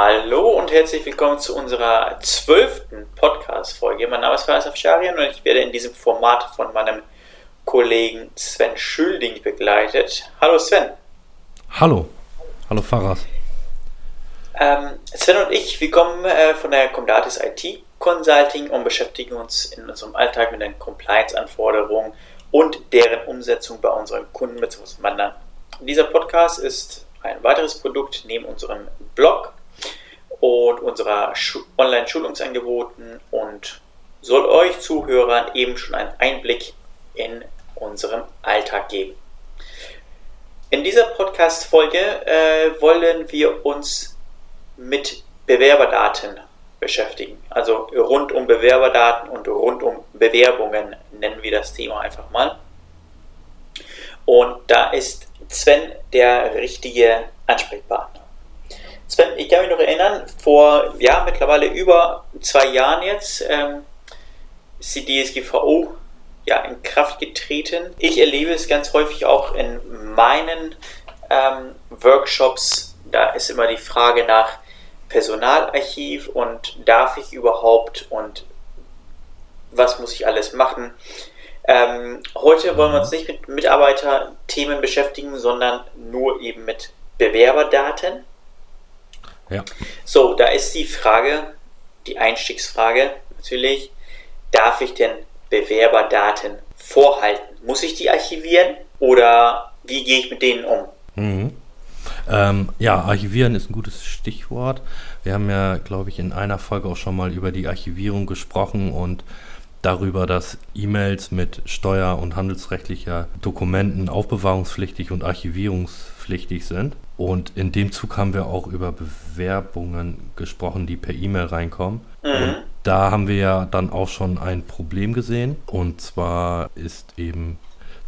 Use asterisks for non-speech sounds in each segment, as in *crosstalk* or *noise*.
Hallo und herzlich willkommen zu unserer zwölften Podcast-Folge. Mein Name ist Faris Afsharian und ich werde in diesem Format von meinem Kollegen Sven Schülding begleitet. Hallo Sven. Hallo. Hallo Faras. Ähm, Sven und ich, wir kommen äh, von der Comdatis IT Consulting und beschäftigen uns in unserem Alltag mit den Compliance-Anforderungen und deren Umsetzung bei unseren Kunden bzw. Mandanten. Dieser Podcast ist ein weiteres Produkt neben unserem Blog und unserer Online-Schulungsangeboten und soll euch Zuhörern eben schon einen Einblick in unserem Alltag geben. In dieser Podcast-Folge äh, wollen wir uns mit Bewerberdaten beschäftigen. Also rund um Bewerberdaten und rund um Bewerbungen nennen wir das Thema einfach mal. Und da ist Sven der richtige Ansprechpartner. Sven, ich kann mich noch erinnern, vor ja, mittlerweile über zwei Jahren jetzt ähm, ist die DSGVO ja, in Kraft getreten. Ich erlebe es ganz häufig auch in meinen ähm, Workshops. Da ist immer die Frage nach Personalarchiv und darf ich überhaupt und was muss ich alles machen. Ähm, heute wollen wir uns nicht mit Mitarbeiterthemen beschäftigen, sondern nur eben mit Bewerberdaten. Ja. So, da ist die Frage, die Einstiegsfrage natürlich, darf ich denn Bewerberdaten vorhalten? Muss ich die archivieren oder wie gehe ich mit denen um? Mhm. Ähm, ja, archivieren ist ein gutes Stichwort. Wir haben ja, glaube ich, in einer Folge auch schon mal über die Archivierung gesprochen und darüber, dass E-Mails mit steuer- und handelsrechtlicher Dokumenten aufbewahrungspflichtig und archivierungspflichtig sind. Und in dem Zug haben wir auch über Bewerbungen gesprochen, die per E-Mail reinkommen. Mhm. Und da haben wir ja dann auch schon ein Problem gesehen. Und zwar ist eben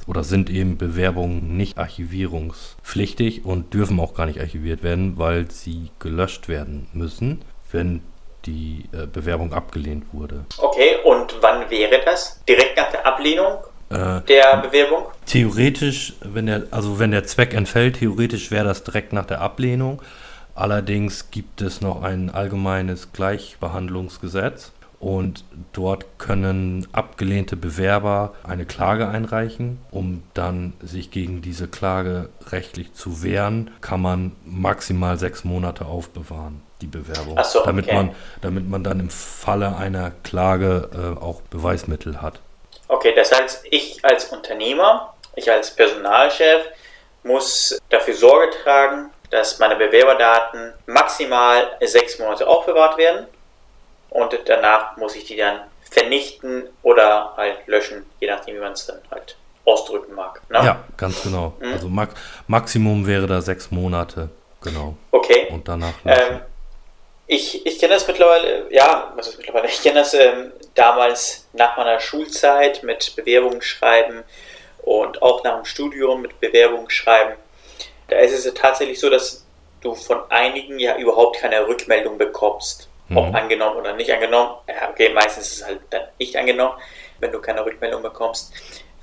oder sind eben Bewerbungen nicht archivierungspflichtig und dürfen auch gar nicht archiviert werden, weil sie gelöscht werden müssen, wenn die äh, Bewerbung abgelehnt wurde. Okay, und wann wäre das? Direkt nach der Ablehnung äh, der Bewerbung? Theoretisch, wenn der, also wenn der Zweck entfällt, theoretisch wäre das direkt nach der Ablehnung. Allerdings gibt es noch ein allgemeines Gleichbehandlungsgesetz und dort können abgelehnte Bewerber eine Klage einreichen. Um dann sich gegen diese Klage rechtlich zu wehren, kann man maximal sechs Monate aufbewahren die Bewerbung, so, damit, okay. man, damit man dann im Falle einer Klage äh, auch Beweismittel hat. Okay, das heißt, ich als Unternehmer, ich als Personalchef muss dafür Sorge tragen, dass meine Bewerberdaten maximal sechs Monate aufbewahrt werden und danach muss ich die dann vernichten oder halt löschen, je nachdem, wie man es dann halt ausdrücken mag. Ne? Ja, ganz genau. Mhm. Also Max Maximum wäre da sechs Monate, genau. Okay. Und danach löschen. Ähm, ich, ich kenne das mittlerweile, ja, was ist mittlerweile? Ich kenne das ähm, damals nach meiner Schulzeit mit Bewerbungen schreiben und auch nach dem Studium mit Bewerbungen schreiben. Da ist es ja tatsächlich so, dass du von einigen ja überhaupt keine Rückmeldung bekommst. Mhm. Ob angenommen oder nicht angenommen. Ja, okay, meistens ist es halt dann nicht angenommen, wenn du keine Rückmeldung bekommst.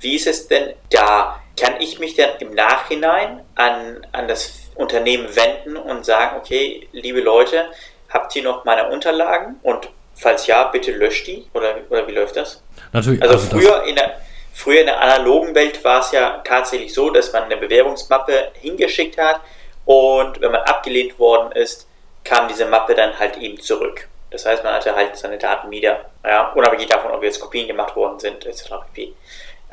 Wie ist es denn da? Kann ich mich dann im Nachhinein an, an das Unternehmen wenden und sagen, okay, liebe Leute, habt ihr noch meine Unterlagen? Und falls ja, bitte löscht die? Oder, oder wie läuft das? Natürlich. Also, also früher, in der, früher in der analogen Welt war es ja tatsächlich so, dass man eine Bewerbungsmappe hingeschickt hat und wenn man abgelehnt worden ist, kam diese Mappe dann halt eben zurück. Das heißt, man hatte halt seine Daten wieder, ja, unabhängig davon, ob jetzt Kopien gemacht worden sind, etc. pp.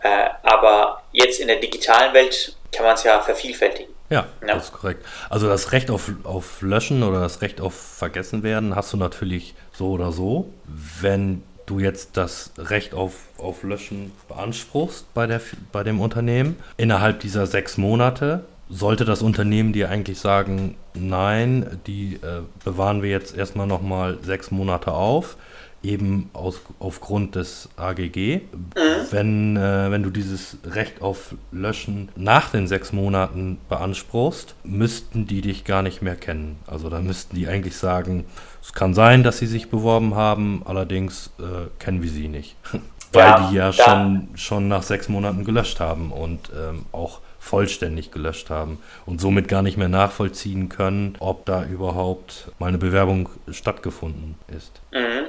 Äh, aber jetzt in der digitalen Welt kann man es ja vervielfältigen. Ja, ja, das ist korrekt. Also das Recht auf, auf Löschen oder das Recht auf Vergessen werden hast du natürlich so oder so. Wenn du jetzt das Recht auf, auf Löschen beanspruchst bei, der, bei dem Unternehmen, innerhalb dieser sechs Monate sollte das Unternehmen dir eigentlich sagen, nein, die äh, bewahren wir jetzt erstmal nochmal sechs Monate auf eben aus, aufgrund des AGG. Mhm. Wenn, äh, wenn du dieses Recht auf Löschen nach den sechs Monaten beanspruchst, müssten die dich gar nicht mehr kennen. Also da müssten die eigentlich sagen, es kann sein, dass sie sich beworben haben, allerdings äh, kennen wir sie nicht. *laughs* Weil ja, die ja schon, schon nach sechs Monaten gelöscht haben und ähm, auch vollständig gelöscht haben und somit gar nicht mehr nachvollziehen können, ob da überhaupt mal eine Bewerbung stattgefunden ist. Mhm.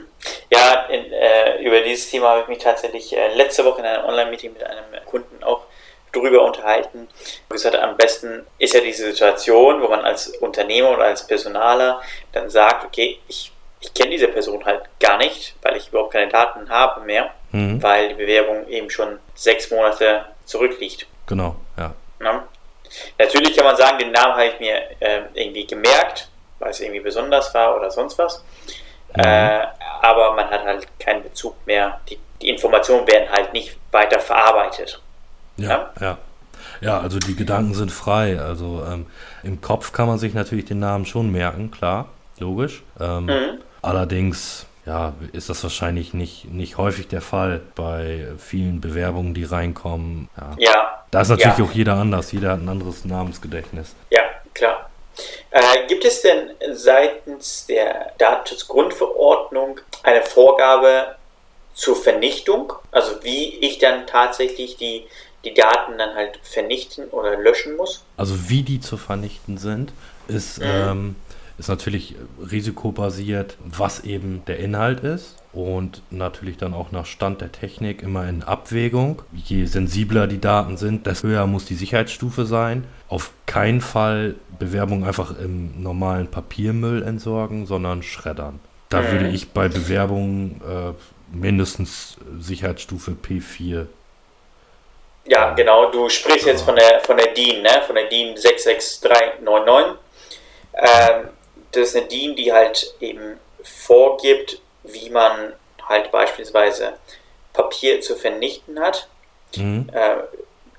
Ja, in, äh, über dieses Thema habe ich mich tatsächlich äh, letzte Woche in einem Online-Meeting mit einem Kunden auch drüber unterhalten. Ich gesagt, am besten ist ja diese Situation, wo man als Unternehmer oder als Personaler dann sagt, okay, ich, ich kenne diese Person halt gar nicht, weil ich überhaupt keine Daten habe mehr, mhm. weil die Bewerbung eben schon sechs Monate zurückliegt. Genau, ja. Ja. Natürlich kann man sagen, den Namen habe ich mir äh, irgendwie gemerkt, weil es irgendwie besonders war oder sonst was. Mhm. Äh, aber man hat halt keinen Bezug mehr. Die, die Informationen werden halt nicht weiter verarbeitet. Ja, ja. ja. ja also die Gedanken sind frei. Also ähm, im Kopf kann man sich natürlich den Namen schon merken, klar, logisch. Ähm, mhm. Allerdings ja, ist das wahrscheinlich nicht, nicht häufig der Fall bei vielen Bewerbungen, die reinkommen. Ja. ja. Da ist natürlich ja. auch jeder anders. Jeder hat ein anderes Namensgedächtnis. Ja, klar. Äh, gibt es denn seitens der Datenschutzgrundverordnung eine Vorgabe zur Vernichtung? Also wie ich dann tatsächlich die die Daten dann halt vernichten oder löschen muss. Also wie die zu vernichten sind, ist, mhm. ähm, ist natürlich risikobasiert, was eben der Inhalt ist und natürlich dann auch nach Stand der Technik immer in Abwägung. Je sensibler die Daten sind, desto höher muss die Sicherheitsstufe sein. Auf keinen Fall Bewerbung einfach im normalen Papiermüll entsorgen, sondern schreddern. Da würde ich bei Bewerbungen äh, mindestens Sicherheitsstufe P4 ja, genau. Du sprichst jetzt von der, von der DIN, ne? von der DIN 66399. Ähm, das ist eine DIN, die halt eben vorgibt, wie man halt beispielsweise Papier zu vernichten hat. Mhm. Äh,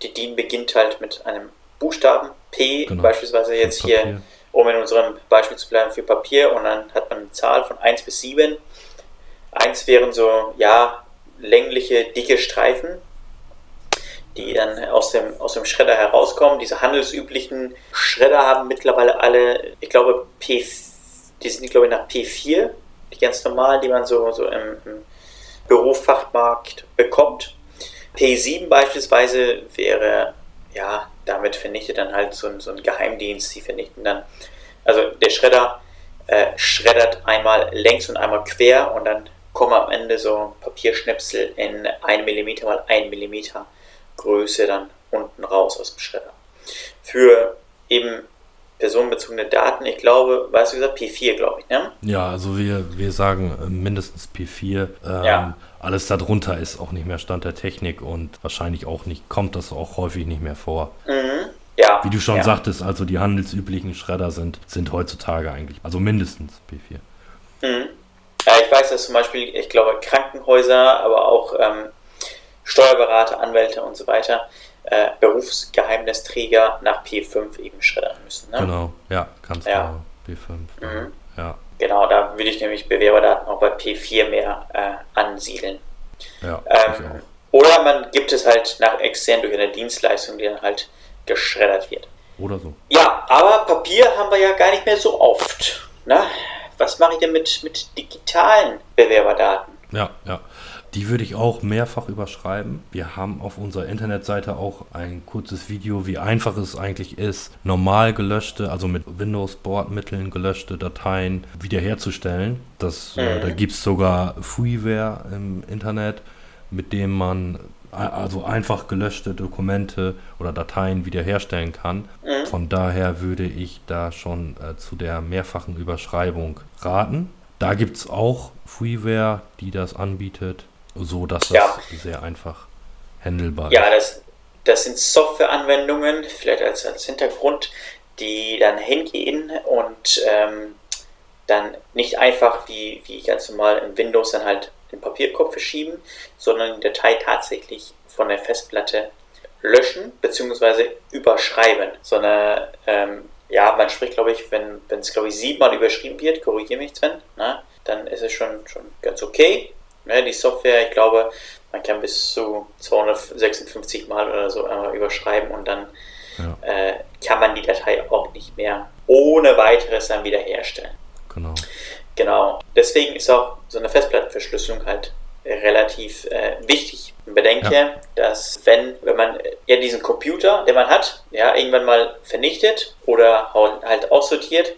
die DIN beginnt halt mit einem Buchstaben P, genau. beispielsweise jetzt hier, um in unserem Beispiel zu bleiben, für Papier und dann hat man eine Zahl von 1 bis 7. 1 wären so, ja, längliche, dicke Streifen die dann aus dem, aus dem Schredder herauskommen. Diese handelsüblichen Schredder haben mittlerweile alle, ich glaube, P, die sind, glaube ich, nach P4, die ganz normalen, die man so, so im, im Bürofachmarkt bekommt. P7 beispielsweise wäre, ja, damit vernichtet dann halt so ein, so ein Geheimdienst, die vernichten dann, also der Schredder äh, schreddert einmal längs und einmal quer und dann kommen am Ende so Papierschnipsel in 1 mm mal 1 mm Größe dann unten raus aus dem Schredder. Für eben personenbezogene Daten, ich glaube, weißt du gesagt, P4, glaube ich, ne? Ja, also wir, wir sagen äh, mindestens P4. Ähm, ja. Alles darunter ist auch nicht mehr Stand der Technik und wahrscheinlich auch nicht, kommt das auch häufig nicht mehr vor. Mhm. Ja. Wie du schon ja. sagtest, also die handelsüblichen Schredder sind, sind heutzutage eigentlich, also mindestens P4. Mhm. Ja, ich weiß, dass zum Beispiel, ich glaube, Krankenhäuser, aber auch ähm, Steuerberater, Anwälte und so weiter, äh, Berufsgeheimnisträger nach P5 eben schreddern müssen. Ne? Genau, ja, ganz ja. genau. P5. Mhm. Ja. Genau, da würde ich nämlich Bewerberdaten auch bei P4 mehr äh, ansiedeln. Ja, ähm, oder man gibt es halt nach extern durch eine Dienstleistung, die dann halt geschreddert wird. Oder so. Ja, aber Papier haben wir ja gar nicht mehr so oft. Ne? Was mache ich denn mit, mit digitalen Bewerberdaten? Ja, ja. Die würde ich auch mehrfach überschreiben. Wir haben auf unserer Internetseite auch ein kurzes Video, wie einfach es eigentlich ist, normal gelöschte, also mit Windows-Bordmitteln gelöschte Dateien wiederherzustellen. Das, äh, da gibt es sogar Freeware im Internet, mit dem man also einfach gelöschte Dokumente oder Dateien wiederherstellen kann. Mhm. Von daher würde ich da schon äh, zu der mehrfachen Überschreibung raten. Da gibt es auch Freeware, die das anbietet so dass das ja. sehr einfach handelbar ist. Ja, das, das sind Softwareanwendungen, vielleicht als, als Hintergrund, die dann hingehen und ähm, dann nicht einfach wie, wie ganz normal im Windows dann halt den Papierkorb verschieben, sondern die Datei tatsächlich von der Festplatte löschen bzw. überschreiben. Sondern ähm, ja, man spricht, glaube ich, wenn es, glaube ich, siebenmal überschrieben wird, korrigiere mich, Sven, na, dann ist es schon, schon ganz okay. Ne, die Software, ich glaube, man kann bis zu 256 Mal oder so einmal überschreiben und dann ja. äh, kann man die Datei auch nicht mehr ohne weiteres dann wiederherstellen. Genau. Genau. Deswegen ist auch so eine Festplattenverschlüsselung halt relativ äh, wichtig. Bedenke, ja. dass wenn, wenn man ja diesen Computer, den man hat, ja, irgendwann mal vernichtet oder halt aussortiert,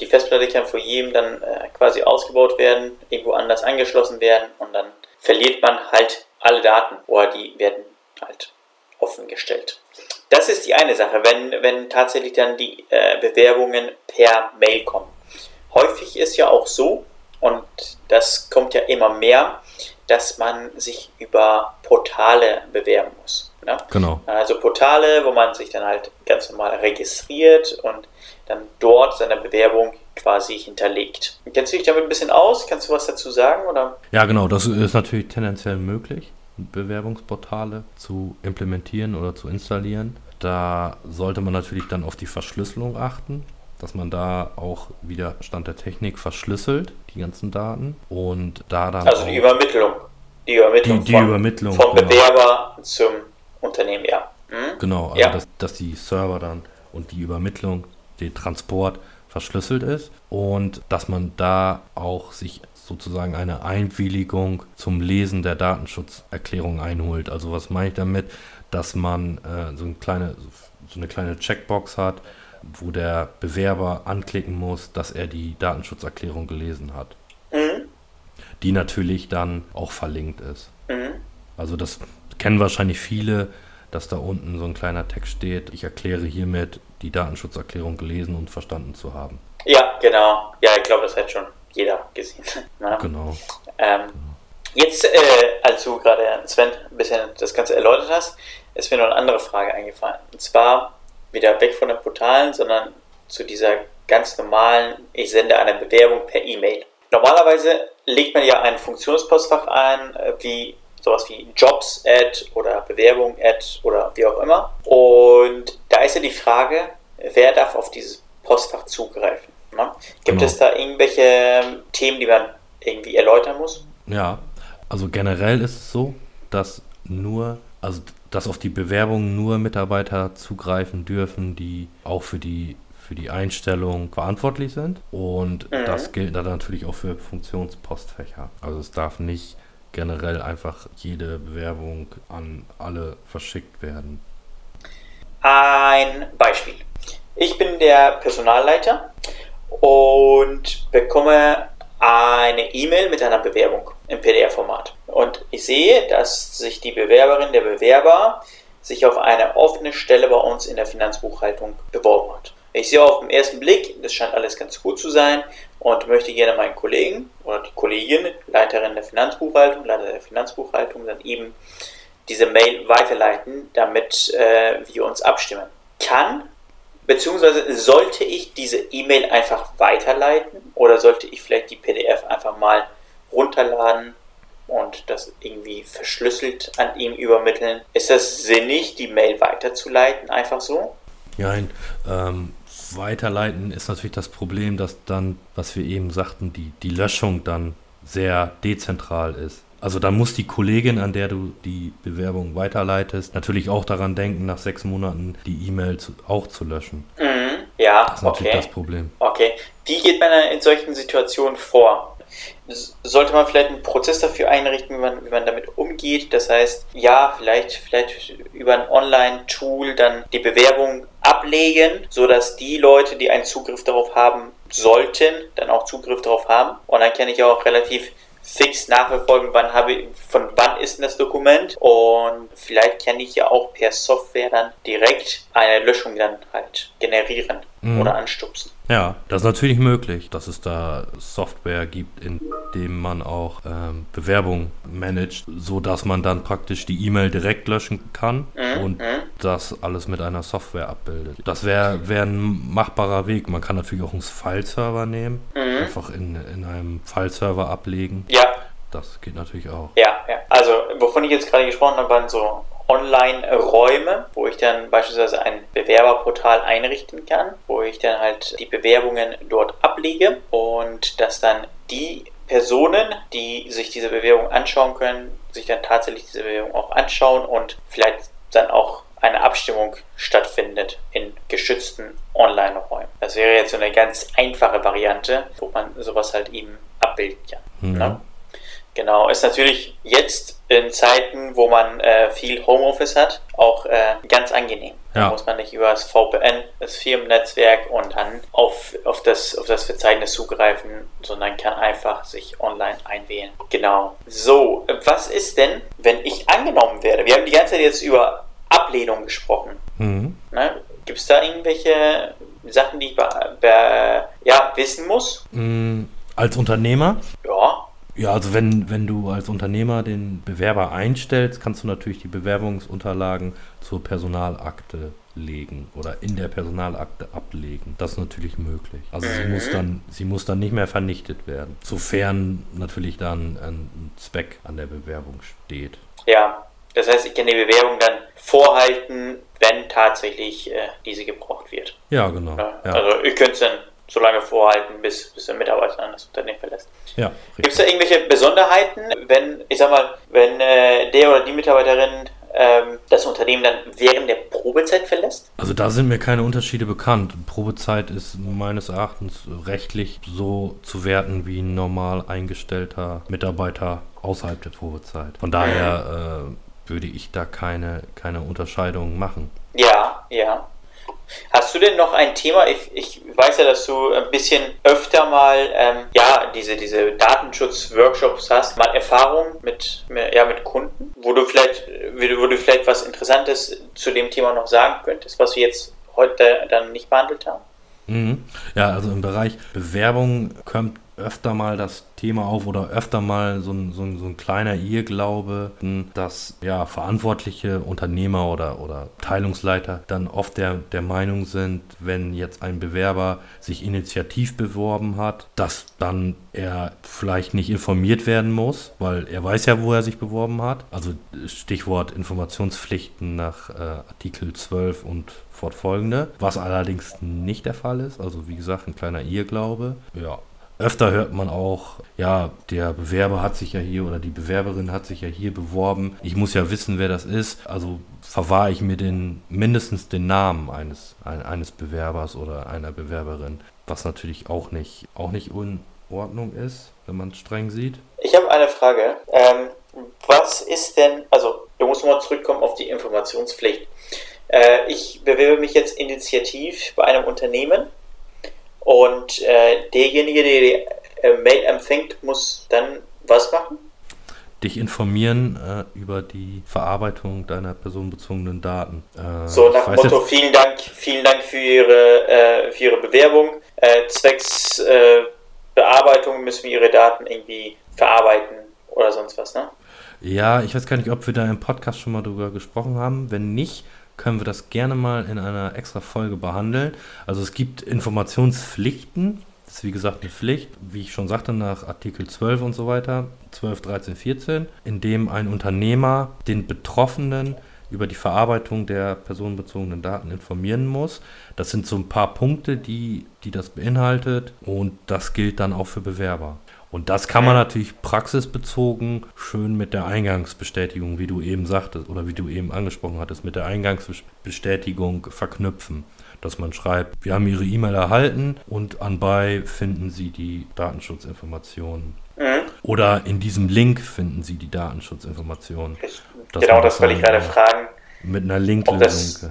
die Festplatte kann vor jedem dann äh, quasi ausgebaut werden, irgendwo anders angeschlossen werden und dann verliert man halt alle Daten oder die werden halt offengestellt. Das ist die eine Sache, wenn, wenn tatsächlich dann die äh, Bewerbungen per Mail kommen. Häufig ist ja auch so, und das kommt ja immer mehr, dass man sich über Portale bewerben muss. Ne? Genau. Also Portale, wo man sich dann halt ganz normal registriert und dann dort seine Bewerbung quasi hinterlegt. Kennst du dich damit ein bisschen aus? Kannst du was dazu sagen? Oder? Ja, genau. Das ist natürlich tendenziell möglich, Bewerbungsportale zu implementieren oder zu installieren. Da sollte man natürlich dann auf die Verschlüsselung achten dass man da auch wieder Stand der Technik verschlüsselt, die ganzen Daten. Und da dann. Also die Übermittlung. Die Übermittlung, die, die von, Übermittlung vom genau. Bewerber zum Unternehmen, ja. Hm? Genau, also ja. Dass, dass die Server dann und die Übermittlung, der Transport verschlüsselt ist und dass man da auch sich sozusagen eine Einwilligung zum Lesen der Datenschutzerklärung einholt. Also was meine ich damit? Dass man äh, so, eine kleine, so eine kleine Checkbox hat, wo der Bewerber anklicken muss, dass er die Datenschutzerklärung gelesen hat. Mhm. Die natürlich dann auch verlinkt ist. Mhm. Also das kennen wahrscheinlich viele, dass da unten so ein kleiner Text steht, ich erkläre hiermit die Datenschutzerklärung gelesen und verstanden zu haben. Ja, genau. Ja, ich glaube, das hat schon jeder gesehen. *laughs* Ja. Genau. Ähm, genau. Jetzt, äh, als du gerade, Sven, ein bisschen das Ganze erläutert hast, ist mir noch eine andere Frage eingefallen. Und zwar, wieder weg von den Portalen, sondern zu dieser ganz normalen, ich sende eine Bewerbung per E-Mail. Normalerweise legt man ja ein Funktionspostfach ein, äh, wie sowas wie Jobs-Ad oder Bewerbung-Ad oder wie auch immer. Und da ist ja die Frage, wer darf auf dieses Postfach zugreifen? Ne? Gibt genau. es da irgendwelche Themen, die man irgendwie erläutern muss? Ja, also generell ist es so, dass nur, also dass auf die Bewerbung nur Mitarbeiter zugreifen dürfen, die auch für die für die Einstellung verantwortlich sind. Und mhm. das gilt dann natürlich auch für Funktionspostfächer. Also es darf nicht generell einfach jede Bewerbung an alle verschickt werden. Ein Beispiel. Ich bin der Personalleiter und bekomme eine E-Mail mit einer Bewerbung im PDF-Format. Und ich sehe, dass sich die Bewerberin, der Bewerber sich auf eine offene Stelle bei uns in der Finanzbuchhaltung beworben hat. Ich sehe auf den ersten Blick, das scheint alles ganz gut zu sein und möchte gerne meinen Kollegen oder die Kollegin, Leiterin der Finanzbuchhaltung, Leiter der Finanzbuchhaltung, dann eben diese Mail weiterleiten, damit äh, wir uns abstimmen. Kann Beziehungsweise sollte ich diese E-Mail einfach weiterleiten oder sollte ich vielleicht die PDF einfach mal runterladen und das irgendwie verschlüsselt an ihm übermitteln? Ist das sinnig, die Mail weiterzuleiten, einfach so? Nein, ähm, weiterleiten ist natürlich das Problem, dass dann, was wir eben sagten, die, die Löschung dann sehr dezentral ist. Also da muss die Kollegin, an der du die Bewerbung weiterleitest, natürlich auch daran denken, nach sechs Monaten die E-Mail auch zu löschen. Mhm. Ja, das ist natürlich okay. das Problem. Okay. Wie geht man in solchen Situationen vor? Sollte man vielleicht einen Prozess dafür einrichten, wie man, wie man damit umgeht? Das heißt, ja, vielleicht, vielleicht über ein Online-Tool dann die Bewerbung ablegen, sodass die Leute, die einen Zugriff darauf haben sollten, dann auch Zugriff darauf haben. Und dann kann ich auch relativ fix nachverfolgen, wann habe ich, von wann ist denn das Dokument? Und vielleicht kann ich ja auch per Software dann direkt eine Löschung dann halt generieren mhm. oder anstupsen. Ja, das ist natürlich möglich, dass es da Software gibt, in dem man auch ähm, Bewerbungen managt, so dass man dann praktisch die E-Mail direkt löschen kann mhm. und mhm. das alles mit einer Software abbildet. Das wäre wär ein machbarer Weg. Man kann natürlich auch einen File-Server nehmen, mhm. einfach in, in einem File-Server ablegen. Ja. Das geht natürlich auch. Ja, ja. Also, wovon ich jetzt gerade gesprochen habe, waren so Online-Räume, wo ich dann beispielsweise ein Bewerberportal einrichten kann, wo ich dann halt die Bewerbungen dort ablege und dass dann die Personen, die sich diese Bewerbung anschauen können, sich dann tatsächlich diese Bewerbung auch anschauen und vielleicht dann auch eine Abstimmung stattfindet in geschützten Online-Räumen. Das wäre jetzt so eine ganz einfache Variante, wo man sowas halt eben abbilden kann. Mhm. Ne? Genau, ist natürlich jetzt in Zeiten, wo man äh, viel Homeoffice hat, auch äh, ganz angenehm. Da Ja. muss man nicht über das VPN, das Firmennetzwerk und dann auf, auf, das, auf das Verzeichnis zugreifen, sondern kann einfach sich online einwählen. Genau. So, was ist denn, wenn ich angenommen werde? Wir haben die ganze Zeit jetzt über Ablehnung gesprochen. Mhm. Ne? Gibt es da irgendwelche Sachen, die ich ja, wissen muss? Mm, Als Unternehmer? Ja. Ja, also wenn, wenn du als Unternehmer den Bewerber einstellst, kannst du natürlich die Bewerbungsunterlagen zur Personalakte legen oder in der Personalakte ablegen. Das ist natürlich möglich. Also sie muss dann, sie muss dann nicht mehr vernichtet werden, sofern natürlich dann ein Zweck an der Bewerbung steht. Ja, das heißt, ich kann die Bewerbung dann vorhalten, wenn tatsächlich äh, diese gebraucht wird. Ja, genau. Ja. Ja, Also ich könnte es dann so lange vorhalten, bis, bis der Mitarbeiter das Unternehmen verlässt. ja Gibt es da irgendwelche Besonderheiten, wenn, ich sag mal, wenn äh, der oder die Mitarbeiterin ähm, das Unternehmen dann während der Probezeit verlässt? Also da sind mir keine Unterschiede bekannt. Probezeit ist meines Erachtens rechtlich so zu werten wie ein normal eingestellter Mitarbeiter außerhalb der Probezeit. Von daher äh, würde ich da keine, keine Unterscheidung machen. Ja, ja. Hast du denn noch ein Thema? Ich, ich weiß ja, dass du ein bisschen öfter mal ähm, ja, diese, diese Datenschutz-Workshops hast, mal Erfahrung mit, mit, ja, mit Kunden, wo du vielleicht, wo du vielleicht was Interessantes zu dem Thema noch sagen könntest, was wir jetzt heute dann nicht behandelt haben. Mhm. Ja, also im Bereich Bewerbung kommt öfter mal das Thema auf oder öfter mal so ein, so ein, so ein kleiner Irrglaube, dass ja verantwortliche Unternehmer oder, oder Teilungsleiter dann oft der, der Meinung sind, wenn jetzt ein Bewerber sich initiativ beworben hat, dass dann er vielleicht nicht informiert werden muss, weil er weiß ja, wo er sich beworben hat. Also Stichwort Informationspflichten nach äh, Artikel 12 und fortfolgende, was allerdings nicht der Fall ist. Also wie gesagt, ein kleiner Irrglaube. Ja. Öfter hört man auch, ja, der Bewerber hat sich ja hier oder die Bewerberin hat sich ja hier beworben. Ich muss ja wissen, wer das ist. Also verwahre ich mir den mindestens den Namen eines, ein, eines Bewerbers oder einer Bewerberin, was natürlich auch nicht, auch nicht in Ordnung ist, wenn man es streng sieht. Ich habe eine Frage. Ähm, was ist denn, also du musst nochmal zurückkommen auf die Informationspflicht. Äh, ich bewerbe mich jetzt initiativ bei einem Unternehmen und äh, derjenige, der die äh, Mail empfängt, muss dann was machen? Dich informieren äh, über die Verarbeitung deiner personenbezogenen Daten. Äh, So nach dem Motto, jetzt- vielen Dank, vielen Dank für Ihre, äh, für Ihre Bewerbung. Zwecks Bearbeitung müssen wir Ihre Daten irgendwie verarbeiten oder sonst was, ne? Ja, ich weiß gar nicht, ob wir da im Podcast schon mal drüber gesprochen haben. Wenn nicht, können wir das gerne mal in einer extra Folge behandeln. Also es gibt Informationspflichten. Das ist wie gesagt eine Pflicht, wie ich schon sagte, nach Artikel 12 und so weiter, 12, 13, 14, in dem ein Unternehmer den Betroffenen über die Verarbeitung der personenbezogenen Daten informieren muss. Das sind so ein paar Punkte, die, die das beinhaltet und das gilt dann auch für Bewerber. Und das kann man natürlich praxisbezogen schön mit der Eingangsbestätigung, wie du eben sagtest oder wie du eben angesprochen hattest, mit der Eingangsbestätigung verknüpfen. Dass man schreibt, wir haben Ihre E-Mail erhalten und anbei finden Sie die Datenschutzinformationen. Mhm. Oder in diesem Link finden Sie die Datenschutzinformationen. Ich, genau, man das wollte ich gerade fragen. Mit einer Linklösung. das-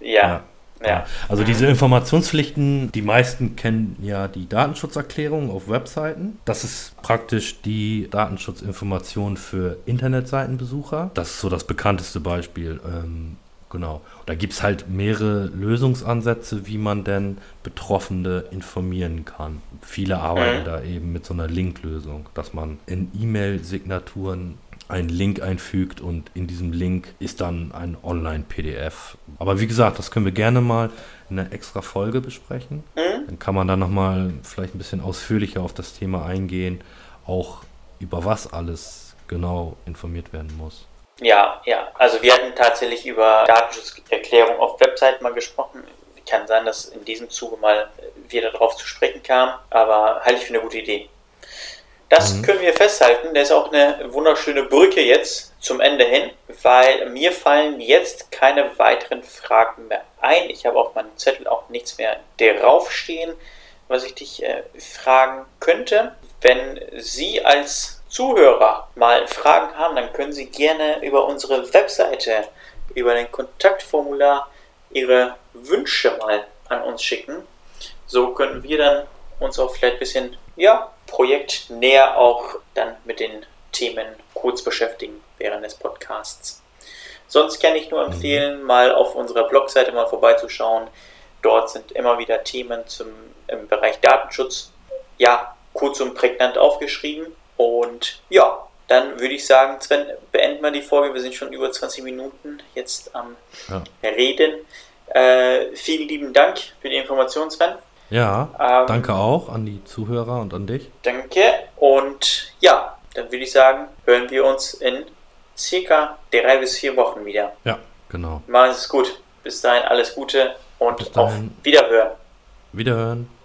Ja, ja. Also diese Informationspflichten, die meisten kennen ja die Datenschutzerklärung auf Webseiten. Das ist praktisch die Datenschutzinformation für Internetseitenbesucher. Das ist so das bekannteste Beispiel. Ähm, genau. Da gibt es halt mehrere Lösungsansätze, wie man denn Betroffene informieren kann. Viele arbeiten Mhm. da eben mit so einer Linklösung, dass man in E-Mail-Signaturen einen Link einfügt und in diesem Link ist dann ein Online-PDF. Aber wie gesagt, das können wir gerne mal in einer extra Folge besprechen. Mhm. Dann kann man da nochmal vielleicht ein bisschen ausführlicher auf das Thema eingehen, auch über was alles genau informiert werden muss. Ja, ja. Also wir hatten tatsächlich über Datenschutzerklärung auf Webseiten mal gesprochen. Kann sein, dass in diesem Zuge mal wieder darauf zu sprechen kam, aber halte ich für eine gute Idee. Das Mhm. können wir festhalten. Da ist auch eine wunderschöne Brücke jetzt zum Ende hin, weil mir fallen jetzt keine weiteren Fragen mehr ein. Ich habe auf meinem Zettel auch nichts mehr draufstehen, was ich dich äh, fragen könnte. Wenn Sie als Zuhörer mal Fragen haben, dann können Sie gerne über unsere Webseite, über den Kontaktformular Ihre Wünsche mal an uns schicken. So können wir dann uns auch vielleicht ein bisschen, ja, projektnäher auch dann mit den Themen kurz beschäftigen während des Podcasts. Sonst kann ich nur mhm. empfehlen, mal auf unserer Blogseite mal vorbeizuschauen. Dort sind immer wieder Themen zum, im Bereich Datenschutz, ja, kurz und prägnant aufgeschrieben. Und ja, dann würde ich sagen, Sven, beenden wir die Folge. Wir sind schon über 20 Minuten jetzt am ja. Reden. Äh, vielen lieben Dank für die Information, Sven. Ja, ähm, danke auch an die Zuhörer und an dich. Danke. Und ja, dann würde ich sagen, hören wir uns in circa drei bis vier Wochen wieder. Ja, genau. Machen Sie es gut. Bis dahin alles Gute und auf Wiederhören. Wiederhören.